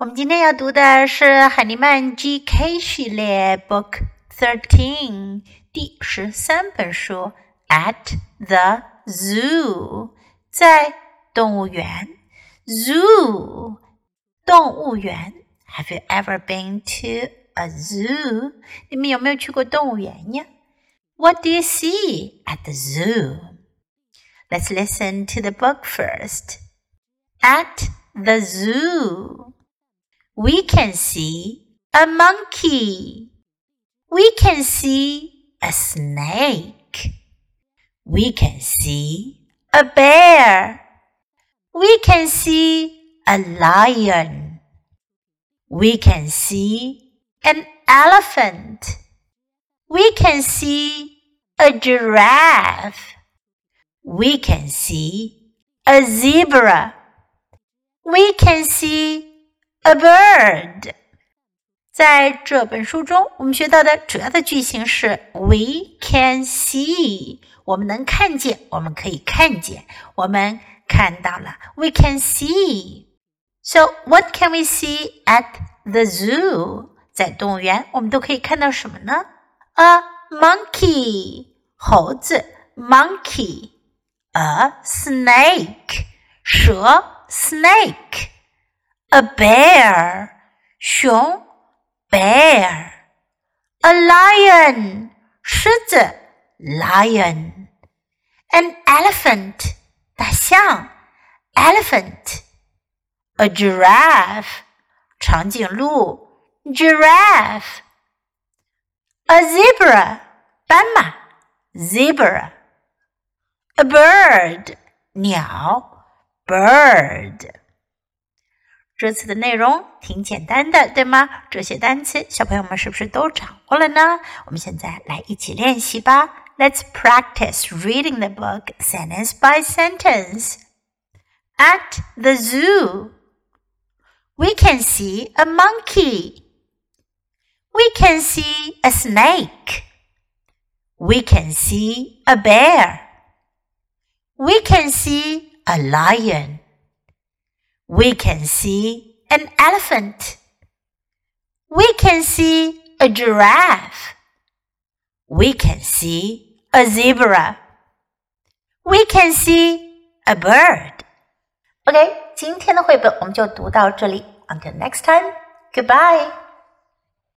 我们今天要读的是海尼曼 GK 系列 Book Thirteen 第十三本书 At the Zoo 在动物园 Zoo 动物园 Have you ever been to a zoo？你们有没有去过动物园呀？What do you see at the zoo? Let's listen to the book first. At the zoo we can see a monkey. We can see a snake. We can see a bear. We can see a lion. We can see an elephant. We can see a giraffe. We can see a zebra. We can see a bird。在这本书中，我们学到的主要的句型是 "We can see"，我们能看见，我们可以看见，我们看到了。We can see。So what can we see at the zoo？在动物园，我们都可以看到什么呢？A monkey，猴子；monkey，a snake，蛇；snake。 a bear 熊 bear a lion 狮子 lion an elephant 大象 elephant a giraffe 长颈鹿 giraffe a zebra 斑马 zebra a bird 鸟 bird 这次的内容挺简单的，对吗？这些单词小朋友们是不是都掌握了呢？我们现在来一起练习吧。Let's practice reading the book sentence by sentence. At the zoo, we can see a monkey. We can see a snake. We can see a bear. We can see a lion. We can see an elephant. We can see a giraffe. We can see a zebra. We can see a bird. OK，今天的绘本我们就读到这里。Until next time, goodbye.